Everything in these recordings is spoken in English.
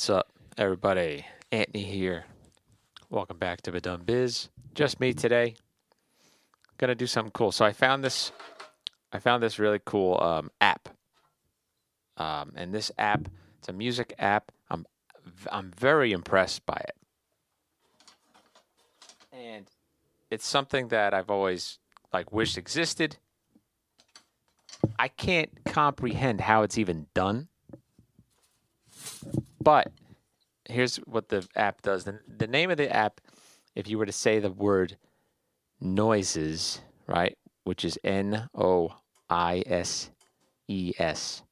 What's up, everybody? Anthony here. Welcome back to Ba Dum Bizz. Just me today. Gonna do something cool. So I found this. I found this really cool um, app. Um, and this app, it's a music app. I'm I'm very impressed by it. And it's something that I've always like wished existed. I can't comprehend how it's even done. But here's what the app does. The, the name of the app, if you were to say the word noises, right, which is N O I S E S,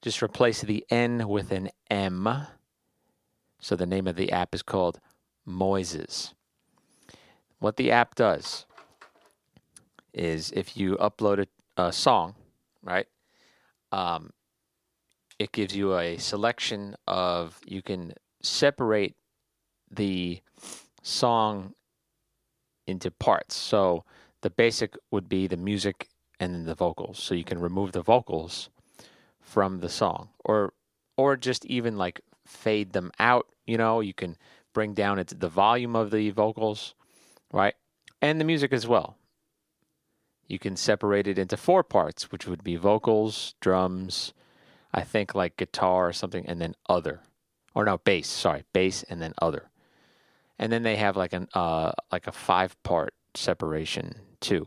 just replace the N with an M. So the name of the app is called Moises. What the app does is if you upload a, a song, right, um, it gives you a selection of you can separate the song into parts. So the basic would be the music and then the vocals. So you can remove the vocals from the song or or just even like fade them out, you know, you can bring down it, the volume of the vocals, right? And the music as well. You can separate it into four parts, which would be vocals, drums, I think like guitar or something, and then other, or no bass. Sorry, bass and then other, and then they have like an uh like a five part separation too.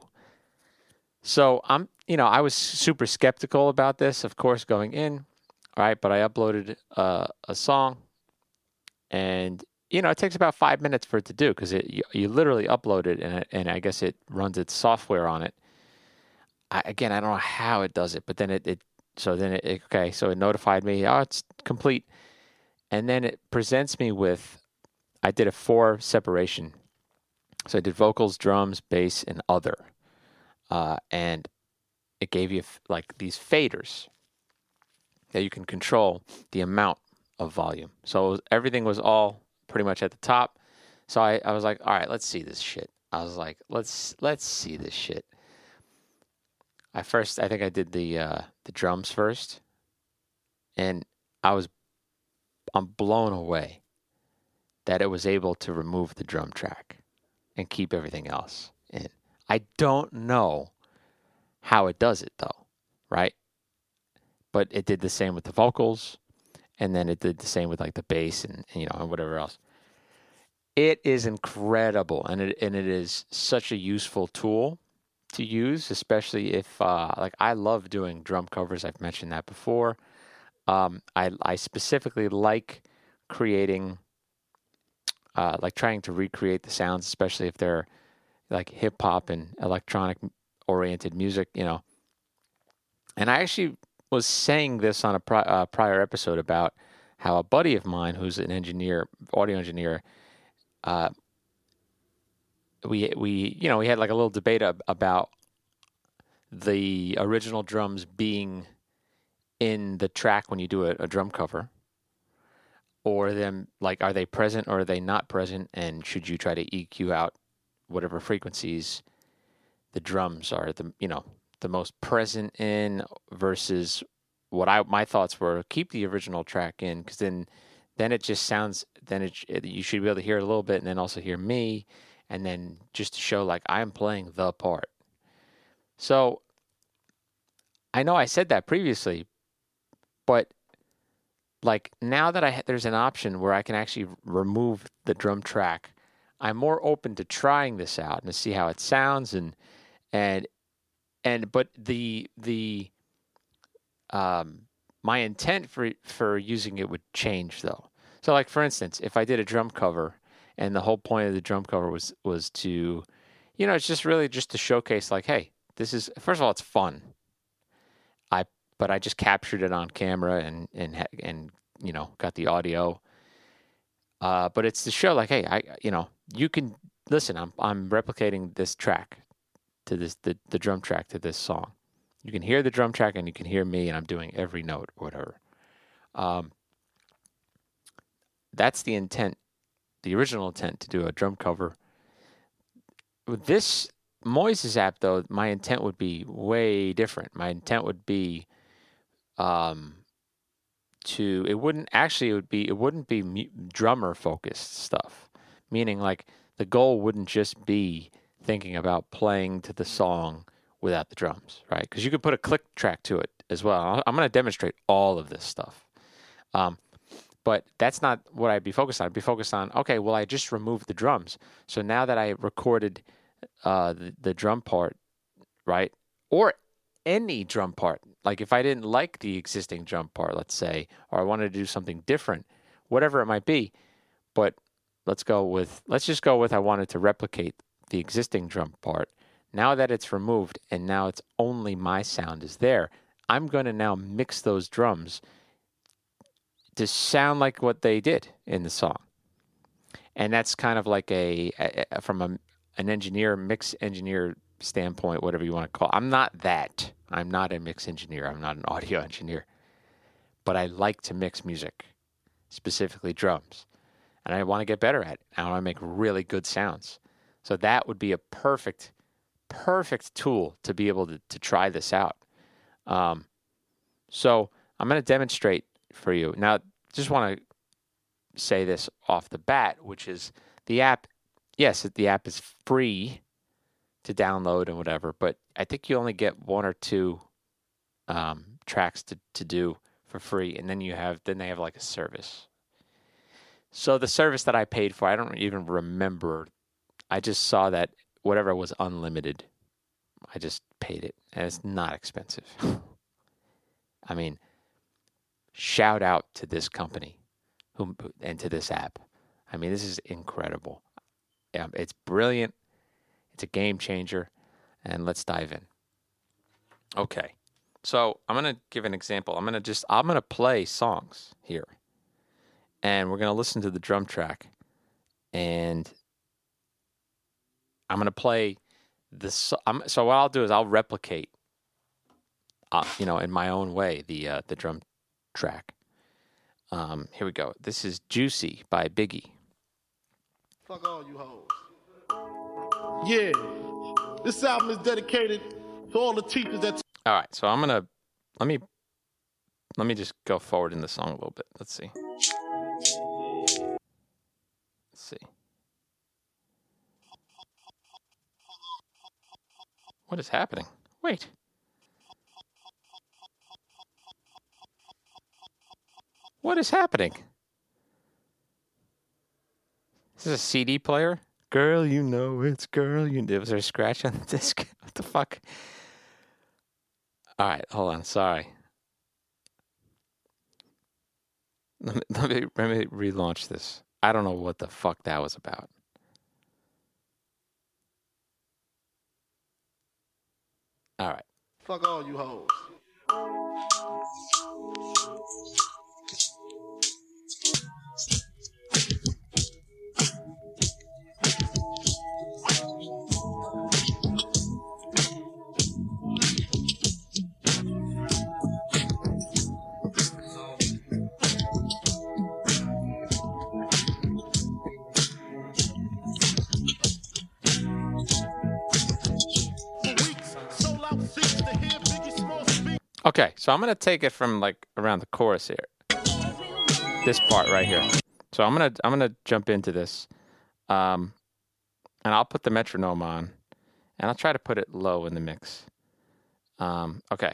So I'm you know I was super skeptical about this, of course, going in, right? But I uploaded uh, a song, and you know it takes about five minutes for it to do because it you, you, literally upload it and it, and I guess it runs its software on it. I, again, I don't know how it does it, but then it, it so then it, okay, so it notified me, oh, it's complete. And then it presents me with, I did a four separation. So I did vocals, drums, bass, and other. Uh, and it gave you like these faders that you can control the amount of volume. So was, everything was all pretty much at the top. So I, I was like, all right, let's see this shit. I was like, let's let's see this shit. I first, I think I did the uh, the drums first, and I was, I'm blown away that it was able to remove the drum track and keep everything else in. I don't know how it does it though, right? But it did the same with the vocals, and then it did the same with like the bass and, and you know and whatever else. It is incredible, and it and it is such a useful tool to use, especially if uh, like I love doing drum covers. I've mentioned that before. Um, I I specifically like creating, uh, like trying to recreate the sounds, especially if they're like hip hop and electronic oriented music, you know. And I actually was saying this on a pri- uh, prior episode about how a buddy of mine, who's an engineer, audio engineer, uh, we we you know we had like a little debate ab- about the original drums being in the track when you do a, a, drum cover or them like are they present or are they not present? And should you try to EQ out whatever frequencies the drums are the you know the most present in versus what I my thoughts were keep the original track in because then then it just sounds then it, you should be able to hear it a little bit and then also hear me and then just to show like I'm playing the part. So I know I said that previously, but like now that I there's an option where I can actually remove the drum track, I'm more open to trying this out and to see how it sounds and and and but the the um my intent for for using it would change though. So like for instance, if I did a drum cover and the whole point of the drum cover was was to you know it's just really just to showcase like hey this is first of all it's fun. I but i just captured it on camera and and and you know got the audio. Uh, but it's to show like hey i you know you can listen i'm i'm replicating this track to this the, the drum track to this song. You can hear the drum track and you can hear me and i'm doing every note or whatever. Um, that's the intent the original intent to do a drum cover. With this Moises app, though, my intent would be way different. My intent would be um, to it wouldn't actually it would be it wouldn't be drummer focused stuff meaning like the goal wouldn't just be thinking about playing to the song without the drums right because you could put a click track to it as well i'm going to demonstrate all of this stuff um, but that's not what i'd be focused on i'd be focused on okay well i just removed the drums so now that i recorded uh, the, the drum part right or any drum part. Like if I didn't like the existing drum part, let's say, or I wanted to do something different, whatever it might be. But let's go with let's just go with I wanted to replicate the existing drum part. Now that it's removed and now it's only my sound is there, I'm going to now mix those drums to sound like what they did in the song. And that's kind of like a, a from a, an engineer, mix engineer standpoint, whatever you want to call. It. I'm not that. I'm not a mix engineer. I'm not an audio engineer. But I like to mix music, specifically drums. And I want to get better at it. I want to make really good sounds. So that would be a perfect, perfect tool to be able to, to try this out. Um, so I'm going to demonstrate for you. Now, just want to say this off the bat, which is the app, yes, the app is free to download and whatever. But I think you only get one or two um, tracks to, to do for free, and then you have then they have like a service. So the service that I paid for, I don't even remember. I just saw that whatever was unlimited, I just paid it, and it's not expensive. I mean, shout out to this company, and to this app. I mean, this is incredible. It's brilliant. It's a game changer. And let's dive in. Okay. So I'm going to give an example. I'm going to just, I'm going to play songs here. And we're going to listen to the drum track. And I'm going to play this. I'm, so what I'll do is I'll replicate, uh, you know, in my own way, the, uh, the drum track. Um, here we go. This is Juicy by Biggie. Fuck all you hoes. Yeah. This album is dedicated to all the teachers that. All right, so I'm gonna let me let me just go forward in the song a little bit. Let's see. Let's see. What is happening? Wait. What is happening? This is this a CD player? Girl, you know it's girl. You was there a scratch on the disc? what the fuck? All right, hold on. Sorry. Let me, let me let me relaunch this. I don't know what the fuck that was about. All right. Fuck all you hoes. Okay, so I'm gonna take it from like around the chorus here. This part right here. So I'm gonna I'm gonna jump into this, um, and I'll put the metronome on, and I'll try to put it low in the mix. Um, okay.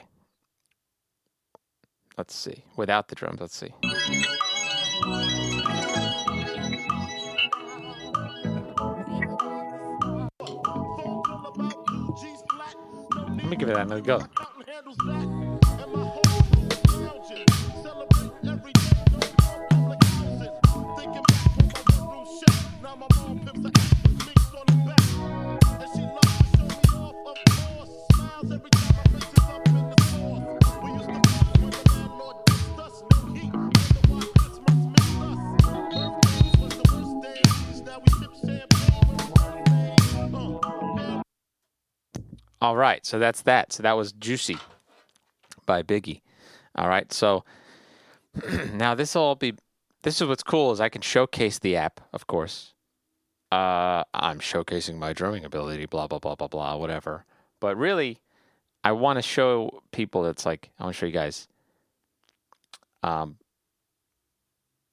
Let's see. Without the drums, let's see. Let me give it another go. All right, so that's that. So that was Juicy by Biggie. All right, so now this will all be. This is what's cool is I can showcase the app, of course. Uh, I'm showcasing my drumming ability, blah blah blah blah blah, whatever. But really, I want to show people. It's like I want to show you guys. Um,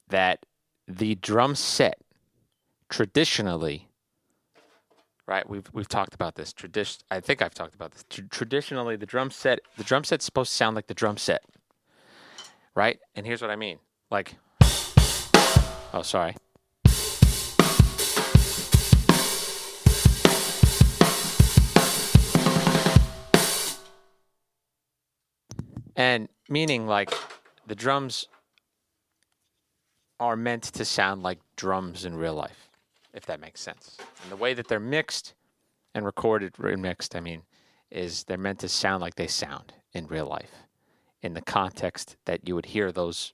that the drum set traditionally right we've we've talked about this tradition I think I've talked about this Tr- traditionally the drum set the drum set's supposed to sound like the drum set right and here's what I mean like oh sorry and meaning like the drums are meant to sound like drums in real life, if that makes sense. And the way that they're mixed and recorded remixed, I mean, is they're meant to sound like they sound in real life, in the context that you would hear those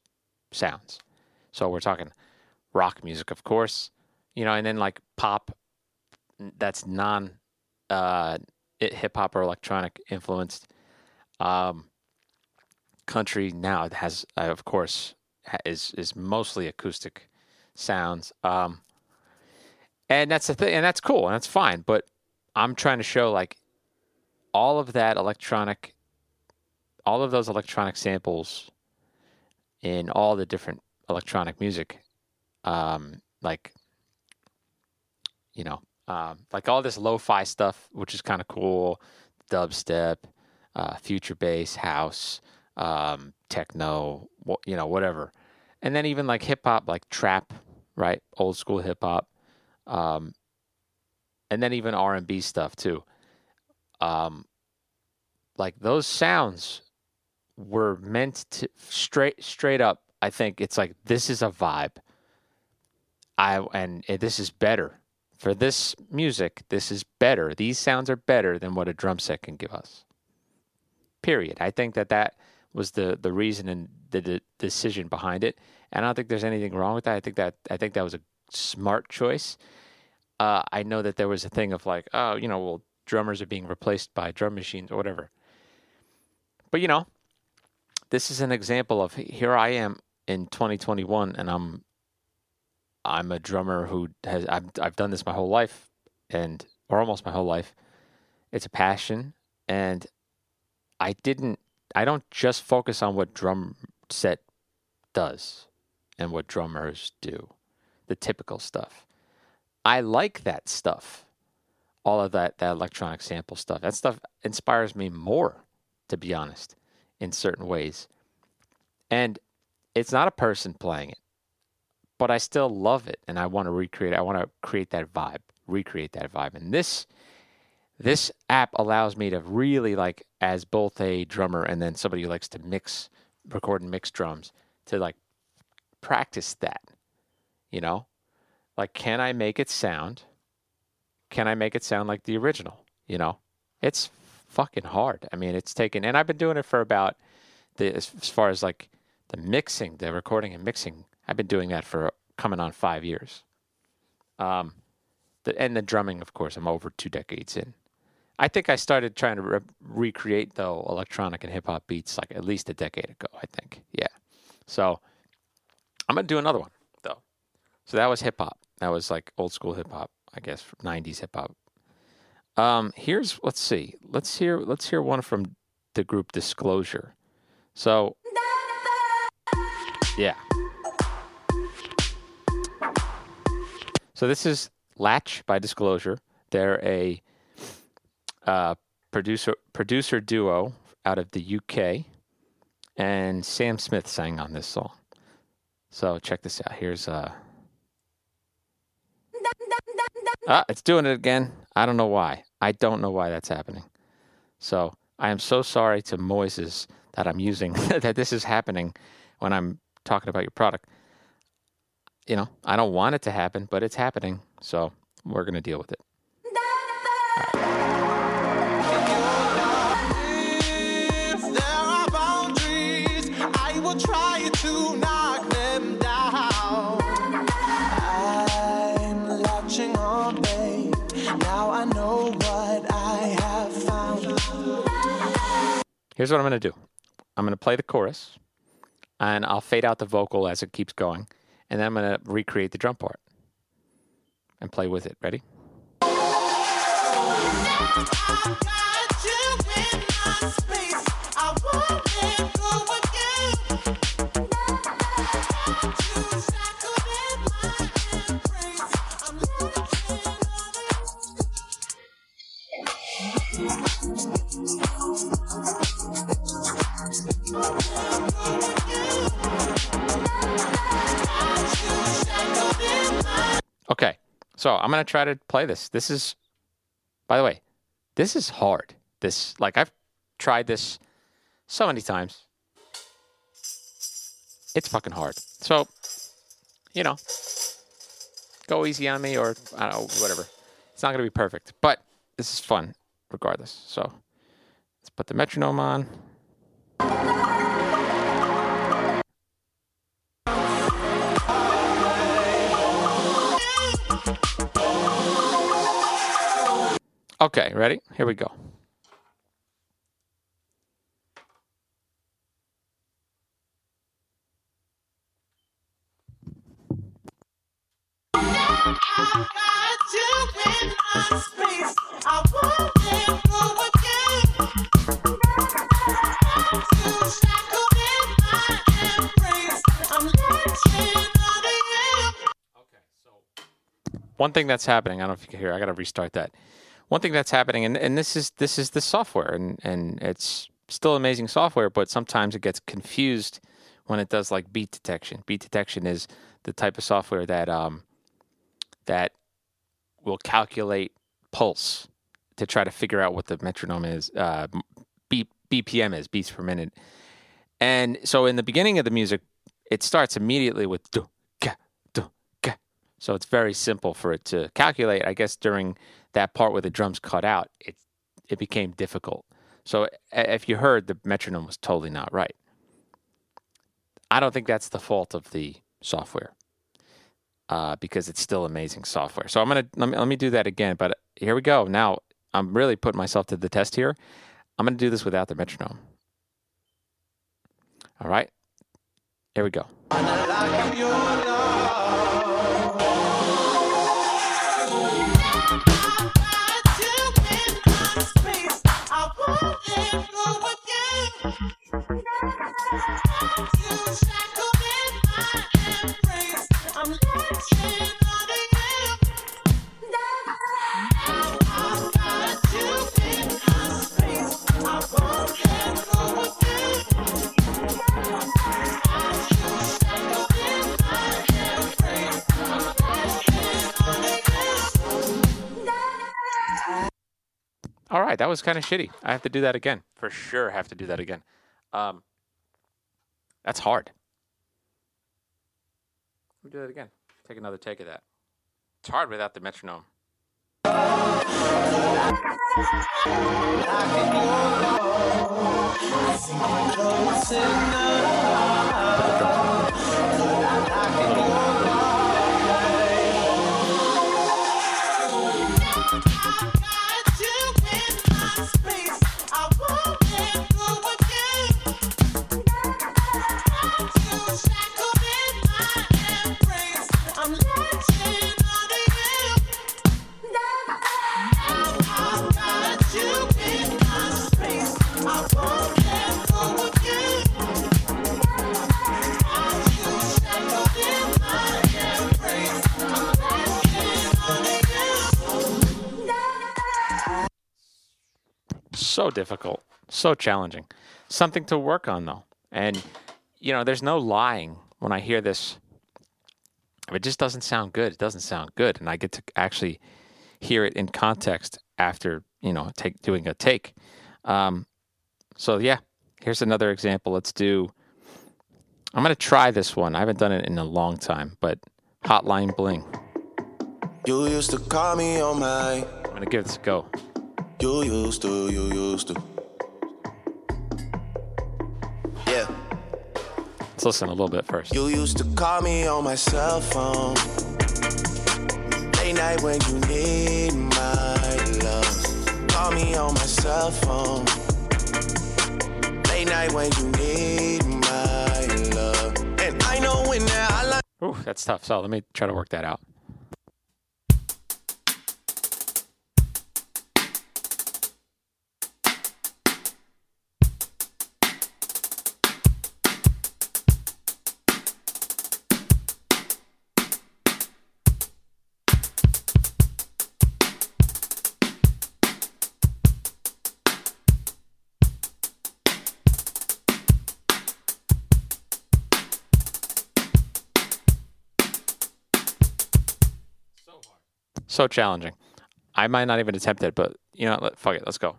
sounds. So we're talking rock music, of course, you know, and then like pop that's non uh, hip hop or electronic influenced. Um, country now has, uh, of course, is is mostly acoustic sounds. Um, and that's the thing, and that's cool, and that's fine. But I'm trying to show like all of that electronic, all of those electronic samples in all the different electronic music, um, like you know, um, like all this lo-fi stuff, which is kind of cool, dubstep, uh, future bass, house, um, techno, you know, whatever. And then even like hip hop, like trap, right? Old school hip hop. Um, and then even R and B stuff too. Um, like those sounds were meant to straight straight up. I think it's like this is a vibe. I and this is better for this music. This is better. These sounds are better than what a drum set can give us. Period. I think that that was the the reason and the, the decision behind it. And I don't think there's anything wrong with that. I think that I think that was a smart choice. Uh, I know that there was a thing of like, oh, you know, well, drummers are being replaced by drum machines or whatever. But you know, this is an example of here I am in 2021, and I'm I'm a drummer who has I've I've done this my whole life, and or almost my whole life. It's a passion, and I didn't I don't just focus on what drum set does and what drummers do, the typical stuff. I like that stuff, all of that that electronic sample stuff. That stuff inspires me more, to be honest, in certain ways. And it's not a person playing it, but I still love it, and I want to recreate. I want to create that vibe, recreate that vibe. And this this app allows me to really like as both a drummer and then somebody who likes to mix record and mix drums to like practice that you know? Like can i make it sound can i make it sound like the original you know? It's fucking hard. I mean it's taken and i've been doing it for about the as, as far as like the mixing the recording and mixing i've been doing that for coming on five years. Um the, and the drumming of course i'm over two decades in I think I started trying to re- recreate though electronic and hip hop beats like at least a decade ago. I think, yeah. So I'm gonna do another one though. So that was hip hop. That was like old school hip hop, I guess, '90s hip hop. Um, here's let's see. Let's hear let's hear one from the group Disclosure. So yeah. So this is Latch by Disclosure. They're a uh, producer producer duo out of the UK, and Sam Smith sang on this song. So check this out. Here's uh Ah, it's doing it again. I don't know why. I don't know why that's happening. So I am so sorry to Moises that I'm using that this is happening when I'm talking about your product. You know, I don't want it to happen, but it's happening. So we're gonna deal with it. Here's what I'm going to do I'm going to play the chorus, and I'll fade out the vocal as it keeps going, and then I'm going to recreate the drum part and play with it. Ready? So I'm gonna try to play this. This is, by the way, this is hard. This like I've tried this so many times. It's fucking hard. So, you know, go easy on me or I don't know, whatever. It's not gonna be perfect, but this is fun regardless. So let's put the metronome on. Okay, ready? Here we go. One thing that's happening, I don't know if you can hear. I got to restart that. One thing that's happening, and, and this is this is the software, and and it's still amazing software, but sometimes it gets confused when it does like beat detection. Beat detection is the type of software that um that will calculate pulse to try to figure out what the metronome is, uh, B, BPM is, beats per minute. And so in the beginning of the music, it starts immediately with do, ga, do, ga. So it's very simple for it to calculate. I guess during that part where the drums cut out, it it became difficult. So if you heard, the metronome was totally not right. I don't think that's the fault of the software uh, because it's still amazing software. So I'm gonna let me, let me do that again. But here we go. Now I'm really putting myself to the test here. I'm gonna do this without the metronome. All right, here we go. I'm looking All right, that was kind of shitty. I have to do that again. For sure, have to do that again. Um, that's hard. Let me do that again. Take another take of that. It's hard without the metronome. So difficult, so challenging. Something to work on though. And you know, there's no lying when I hear this. If it just doesn't sound good, it doesn't sound good, and I get to actually hear it in context after you know take doing a take. Um, so yeah, here's another example. Let's do. I'm gonna try this one. I haven't done it in a long time, but Hotline Bling. You used to call me on my. I'm gonna give this a go. You used to, you used to. Yeah. Let's listen a little bit first. You used to call me on my cell phone. Late night when you need my love. Call me on my cell phone. Late night when you need my love. And I know when that hotline. Ooh, that's tough. So let me try to work that out. So challenging. I might not even attempt it, but you know, let, fuck it. Let's go.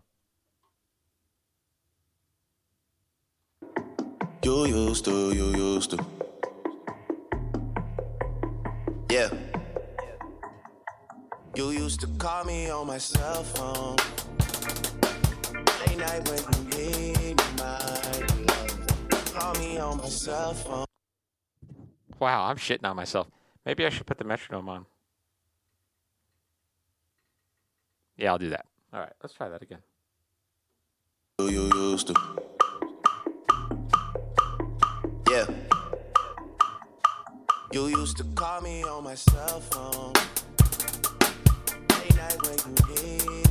You used to, you used to. Yeah. You used to call me on my cell phone. Late night when you need my love. Call me on my cell phone. Wow, I'm shitting on myself. Maybe I should put the metronome on. Yeah, I'll do that. All right, let's try that again. You, you used to. Yeah. You used to call me on my cell phone. Late night when you need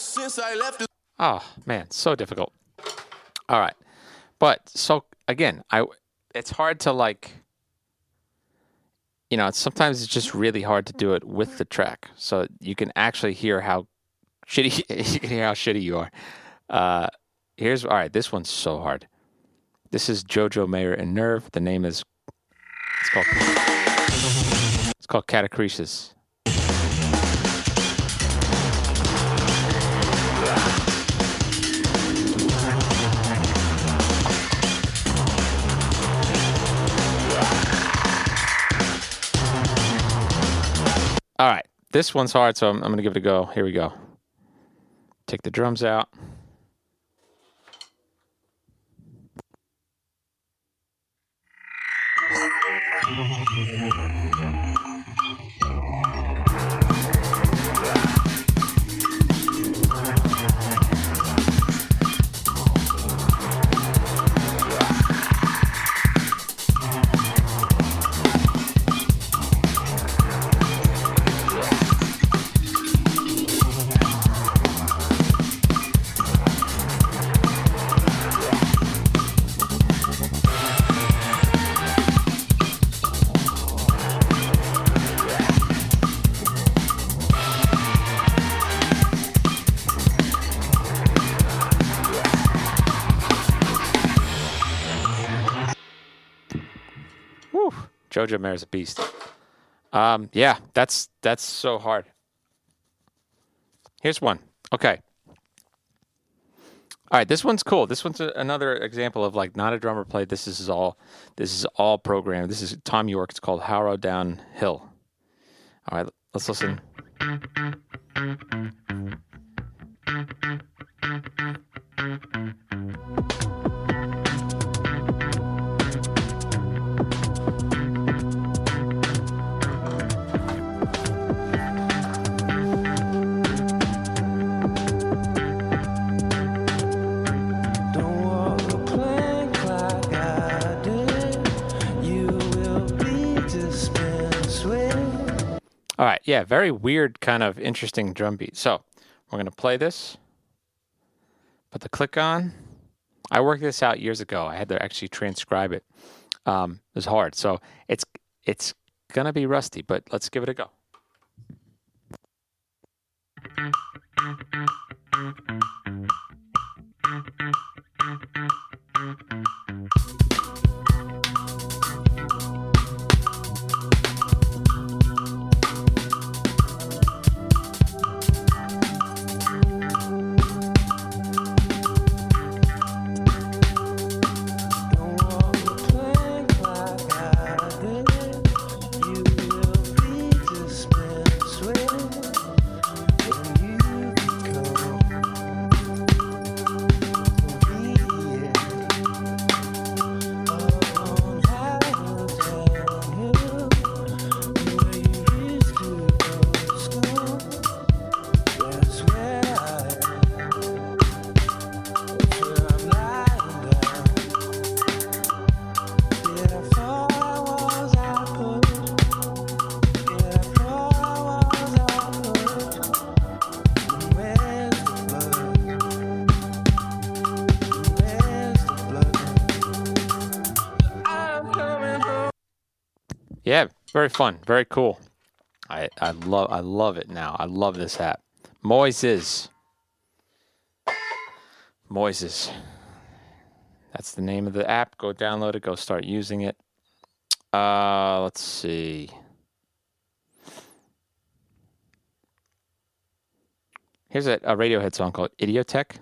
since I left Oh man, so difficult. All right, but so again, I it's hard to like. You know, sometimes it's just really hard to do it with the track, so you can actually hear how shitty you can hear how shitty you are. Uh, here's all right. This one's so hard. This is Jojo Mayer and Nerve. The name is it's called it's called Catacresis. This one's hard, so I'm, I'm going to give it a go. Here we go. Take the drums out. Jojo Mayer's a beast. Um, yeah, that's that's so hard. Here's one. Okay. All right, this one's cool. This one's a, another example of like not a drummer played. This is all this is all programmed. This is Thom Yorke. It's called Harrowdown Hill. All right, let's listen. All right, yeah, very weird, kind of interesting drum beat. So we're gonna play this. Put the click on. I worked this out years ago. I had to actually transcribe it. Um, it was hard, so it's it's gonna be rusty, but let's give it a go. Very fun, very cool. I I love I love it now. I love this app. Moises. Moises. That's the name of the app. Go download it. Go start using it. Uh, let's see. Here's a, a Radiohead song called Idioteque.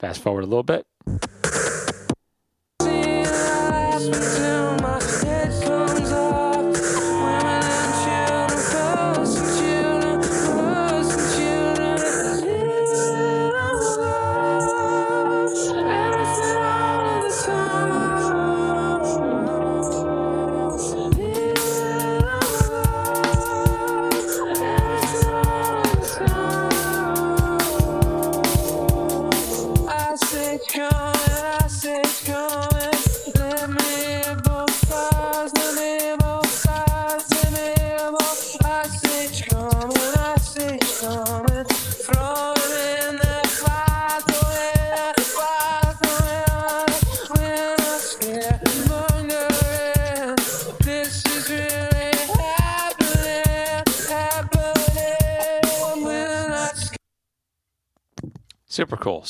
Fast forward a little bit.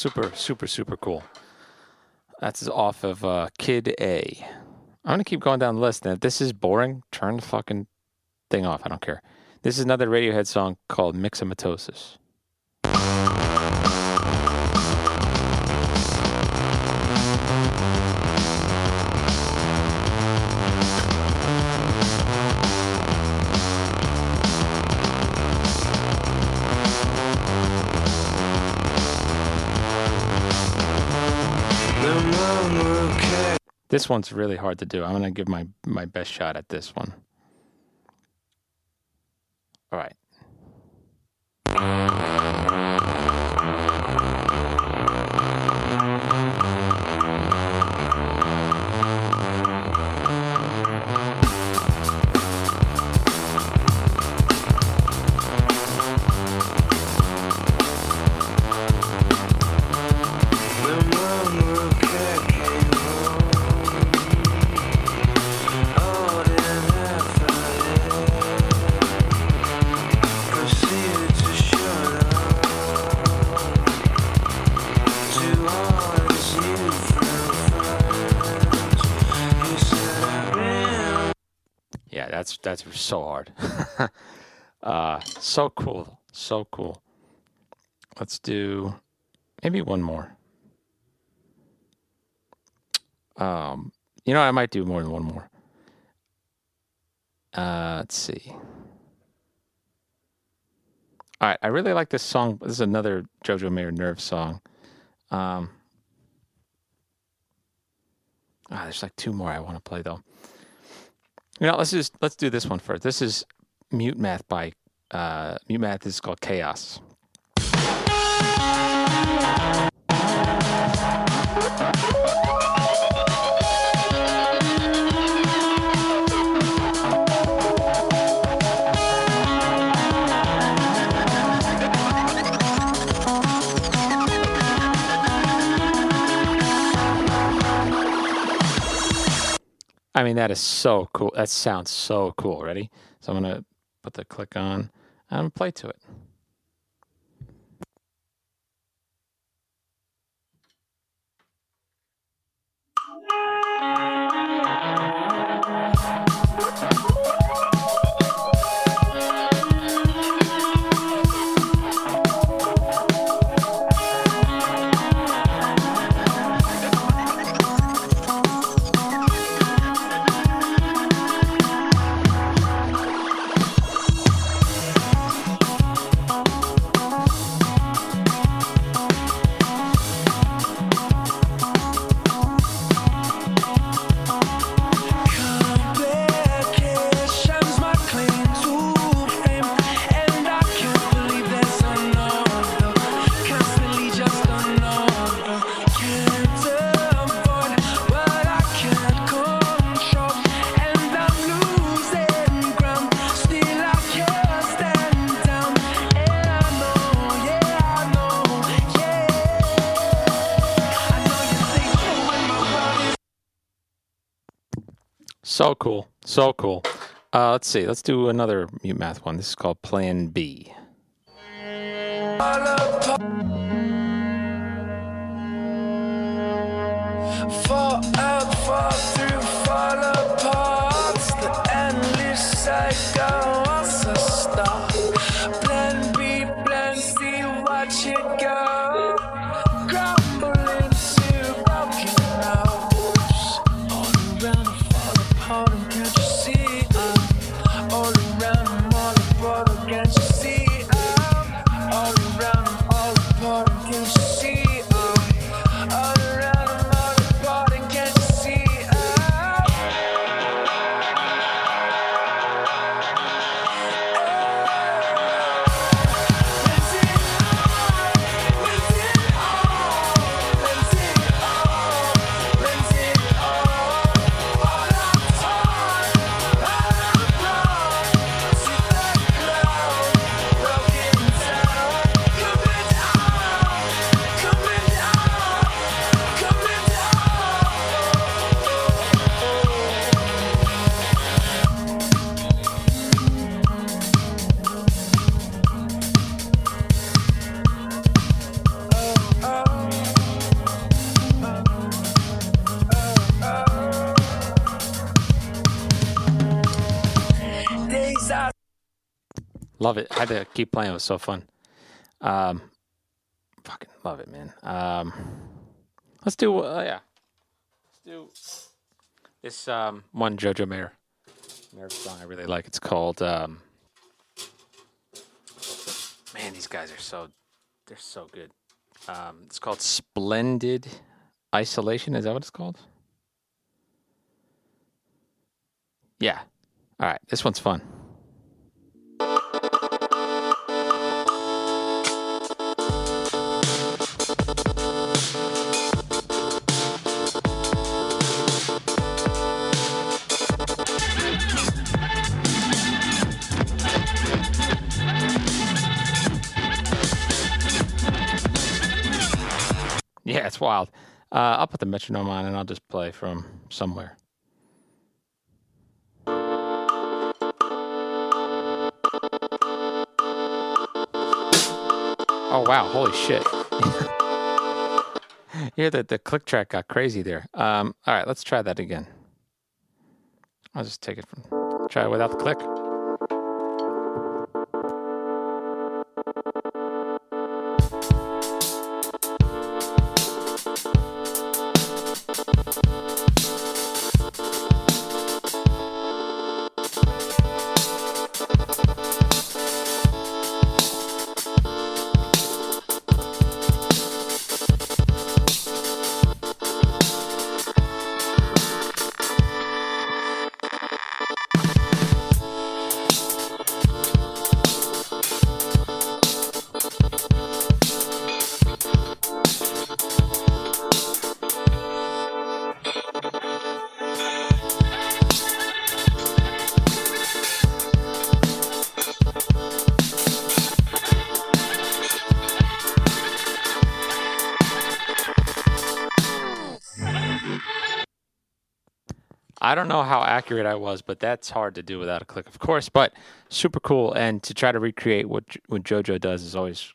Super. Super, super, cool. That's off of uh, Kid A. I'm to keep going down the list. And if this is boring, turn the fucking thing off. I don't care. This is another Radiohead song called Myxomatosis. This one's really hard to do. I'm going to give my, my best shot at this one. All right. So hard. uh, so cool, so cool. Let's do maybe one more. Um, you know, I might do more than one more. Uh, let's see. All right, I really like this song. This is another JoJo Mayer Nerve song. Um, ah, there's like two more I want to play though. You know, let's just let's do this one first. This is Mute Math by uh, Mute Math This is called Chaos. I mean, that is so cool. That sounds so cool. Ready? So I'm gonna put the click on. and play to it. So cool. Uh, let's see. Let's do another mute math one. This is called Plan B. Through, fall apart. The endless cycle Love it. I had to keep playing. It was so fun. Um, fucking love it, man. Um, let's do. Uh, yeah. Let's do this um, one JoJo Mayer. Mayer song I really like. It's called. Um, man, these guys are so. They're so good. Um, it's called Splendid Isolation. Is that what it's called? Yeah. All right. This one's fun. It's wild. Uh, I'll put the metronome on and I'll just play from somewhere. Oh wow! Holy shit! yeah, the the click track got crazy there. Um, all right, let's try that again. I'll just take it from try it without the click. I don't know how accurate I was, but that's hard to do without a click, of course. But super cool, and to try to recreate what what JoJo does is always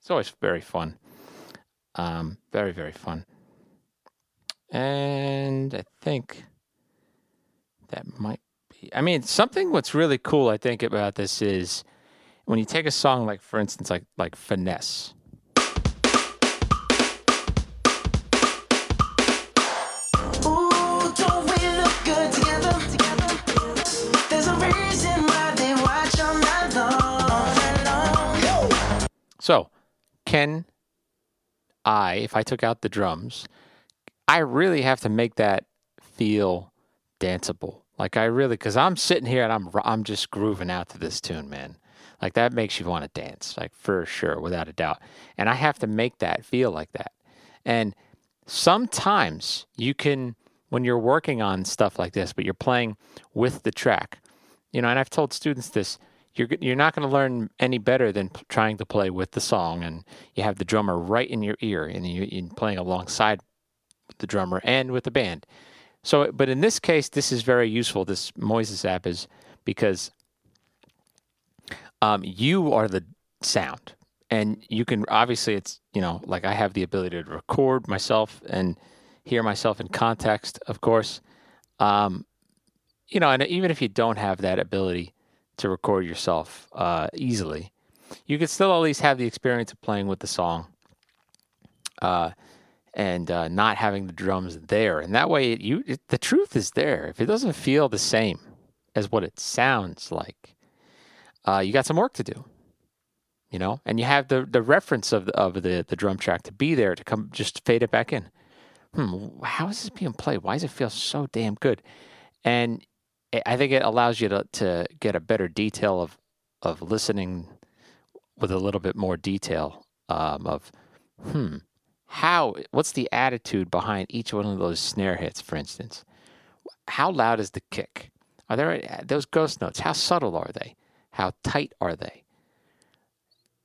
it's always very fun. Um, very very fun. And I think that might be. I mean, something what's really cool I think about this is when you take a song like, for instance, like like finesse. So, can I, if I took out the drums, I really have to make that feel danceable. Like I really, because I'm sitting here and I'm I'm just grooving out to this tune, man. Like that makes you want to dance, like for sure, without a doubt. And I have to make that feel like that. And sometimes you can, when you're working on stuff like this, but you're playing with the track, you know. And I've told students this: you're you're not going to learn any better than p- trying to play with the song, and you have the drummer right in your ear, and you, you're playing alongside the drummer and with the band. So, but in this case, this is very useful. This Moises app is because um, you are the sound, and you can obviously it's you know like I have the ability to record myself and hear myself in context, of course. Um, you know, and even if you don't have that ability to record yourself uh, easily, you could still at least have the experience of playing with the song uh, and uh, not having the drums there. And that way, it, you it, the truth is there. If it doesn't feel the same as what it sounds like, uh, you got some work to do. You know, and you have the the reference of the, of the the drum track to be there to come just fade it back in. Hmm, how is this being played? Why does it feel so damn good? And I think it allows you to to get a better detail of of listening with a little bit more detail um, of hmm how what's the attitude behind each one of those snare hits for instance? How loud is the kick? Are there those ghost notes? How subtle are they? How tight are they?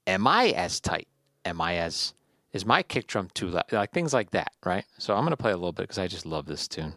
Am i as tight? Am i as is my kick drum too loud? Like things like that right? So i'm going to play a little bit because i just love this tune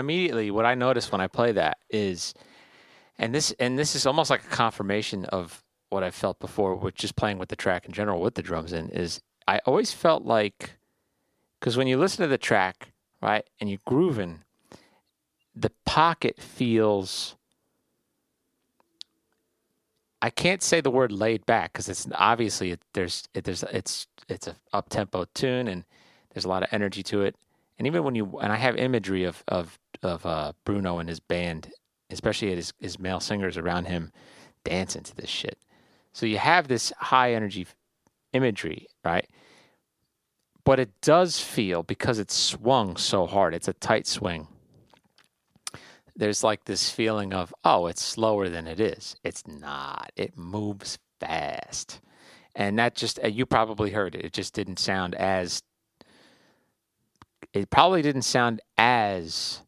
immediately what I notice when I play that is, and this and this is almost like a confirmation of what I felt before with just playing with the track in general with the drums in is I always felt like because when you listen to the track right and you're grooving, the pocket feels. I can't say the word laid back because it's obviously it, there's it, there's it's it's a up tempo tune and there's a lot of energy to it and even when you and I have imagery of of of uh, Bruno and his band, especially his his male singers around him, dancing to this shit. So you have this high energy imagery, right? But it does feel because it's swung so hard. It's a tight swing. There's like this feeling of oh, it's slower than it is. It's not. It moves fast, and that just uh, you probably heard it. It just didn't sound as it probably didn't sound as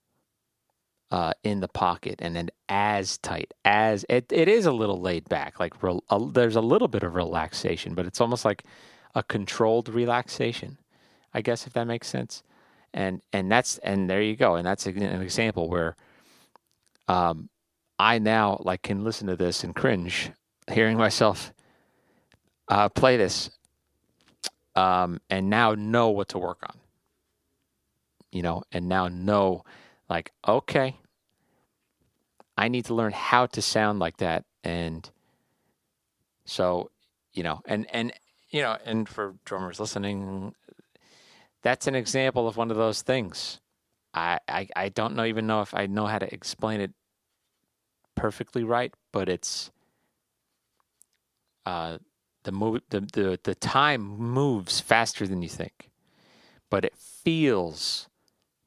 uh, in the pocket and then as tight as it, it is a little laid back like rel, a, there's a little bit of relaxation but it's almost like a controlled relaxation i guess if that makes sense. And and that's and there you go and that's an example where um i now like can listen to this and cringe hearing myself uh play this um and now know what to work on. You know, and now know like, okay, I need to learn how to sound like that. And so, you know, and, and, you know, and for drummers listening, that's an example of one of those things. I, I, I don't know even know if I know how to explain it perfectly right, but it's, uh, the move, the, the, the time moves faster than you think, but it feels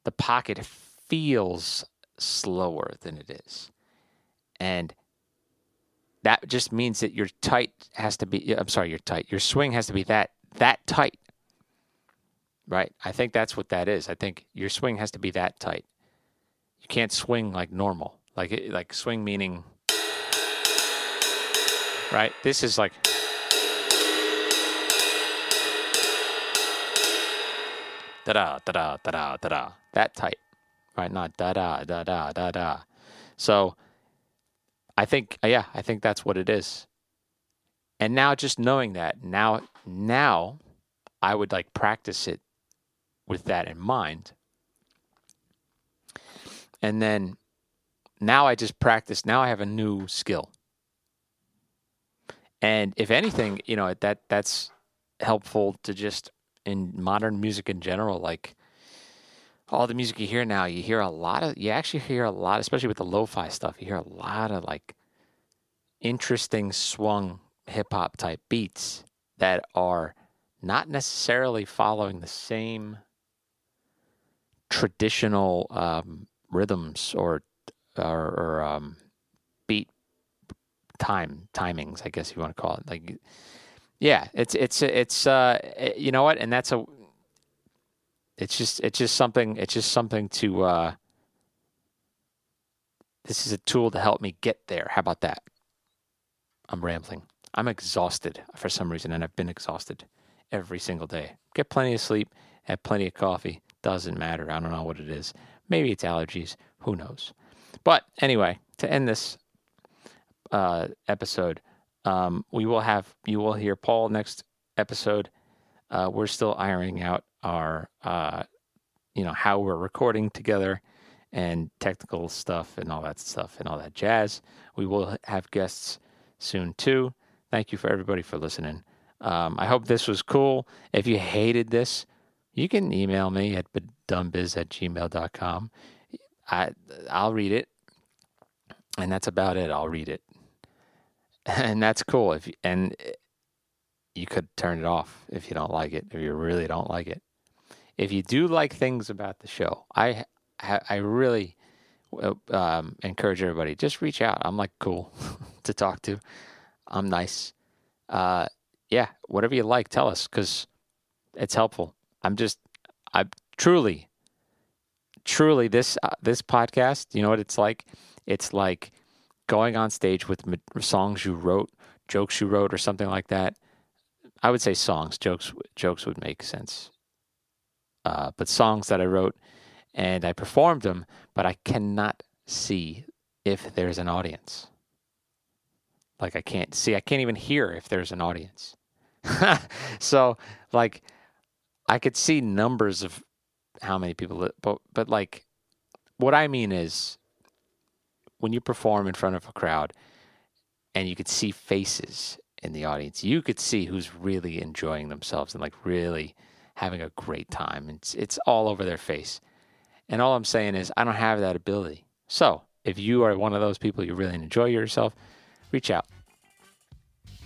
the pocket feels slower than it is and that just means that your tight has to be I'm sorry, your tight. Your swing has to be that that tight. Right? I think that's what that is. I think your swing has to be that tight. You can't swing like normal. Like like swing meaning right? This is like da da da da da da da that tight, right? Not da da da da da da. So I think uh, yeah, I think that's what it is. And now just knowing that, now now I would like practice it with that in mind. And then now I just practice. Now I have a new skill. And if anything, you know, that that's helpful to just in modern music in general, like all the music you hear now, you hear a lot of you actually hear a lot, especially with the lo-fi stuff, you hear a lot of like interesting swung hip hop type beats that are not necessarily following the same traditional um, rhythms or or, or um, beat time timings, I guess you want to call it. Like, yeah, it's it's it's uh, you know what, and that's a. It's just it's just something it's just something to. Uh, this is a tool to help me get there. How about that? I'm rambling. I'm exhausted for some reason, and I've been exhausted every single day. Get plenty of sleep, have plenty of coffee. Doesn't matter. I don't know what it is. Maybe it's allergies. Who knows? But anyway, to end this uh, episode, um, we will have you will hear Paul next episode. Uh, we're still ironing out our, uh, you know, how we're recording together and technical stuff and all that stuff and all that jazz. We will have guests soon too. Thank you for everybody for listening. Um, I hope this was cool. If you hated this, you can email me at dumbbiz at gmail.com. I, I'll read it. And that's about it. I'll read it. And that's cool. If you, and you could turn it off if you don't like it, if you really don't like it. If you do like things about the show, I I really um, encourage everybody just reach out. I'm like cool to talk to. I'm nice. Uh, yeah, whatever you like, tell us because it's helpful. I'm just, I truly, truly this uh, this podcast. You know what it's like? It's like going on stage with songs you wrote, jokes you wrote, or something like that. I would say songs. Jokes jokes would make sense. Uh, but songs that I wrote and I performed them, but I cannot see if there's an audience. Like I can't see, I can't even hear if there's an audience. so like I could see numbers of how many people, but but like what I mean is when you perform in front of a crowd and you could see faces in the audience, you could see who's really enjoying themselves and like really having a great time. It's it's all over their face. And all I'm saying is I don't have that ability. So if you are one of those people you really enjoy yourself, reach out.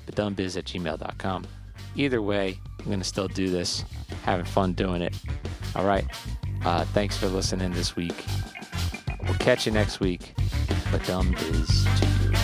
badumbizz at gmail.com. Either way, I'm going to still do this, having fun doing it. All right. Uh, thanks for listening this week. We'll catch you next week. Ba Dum Bizz to you.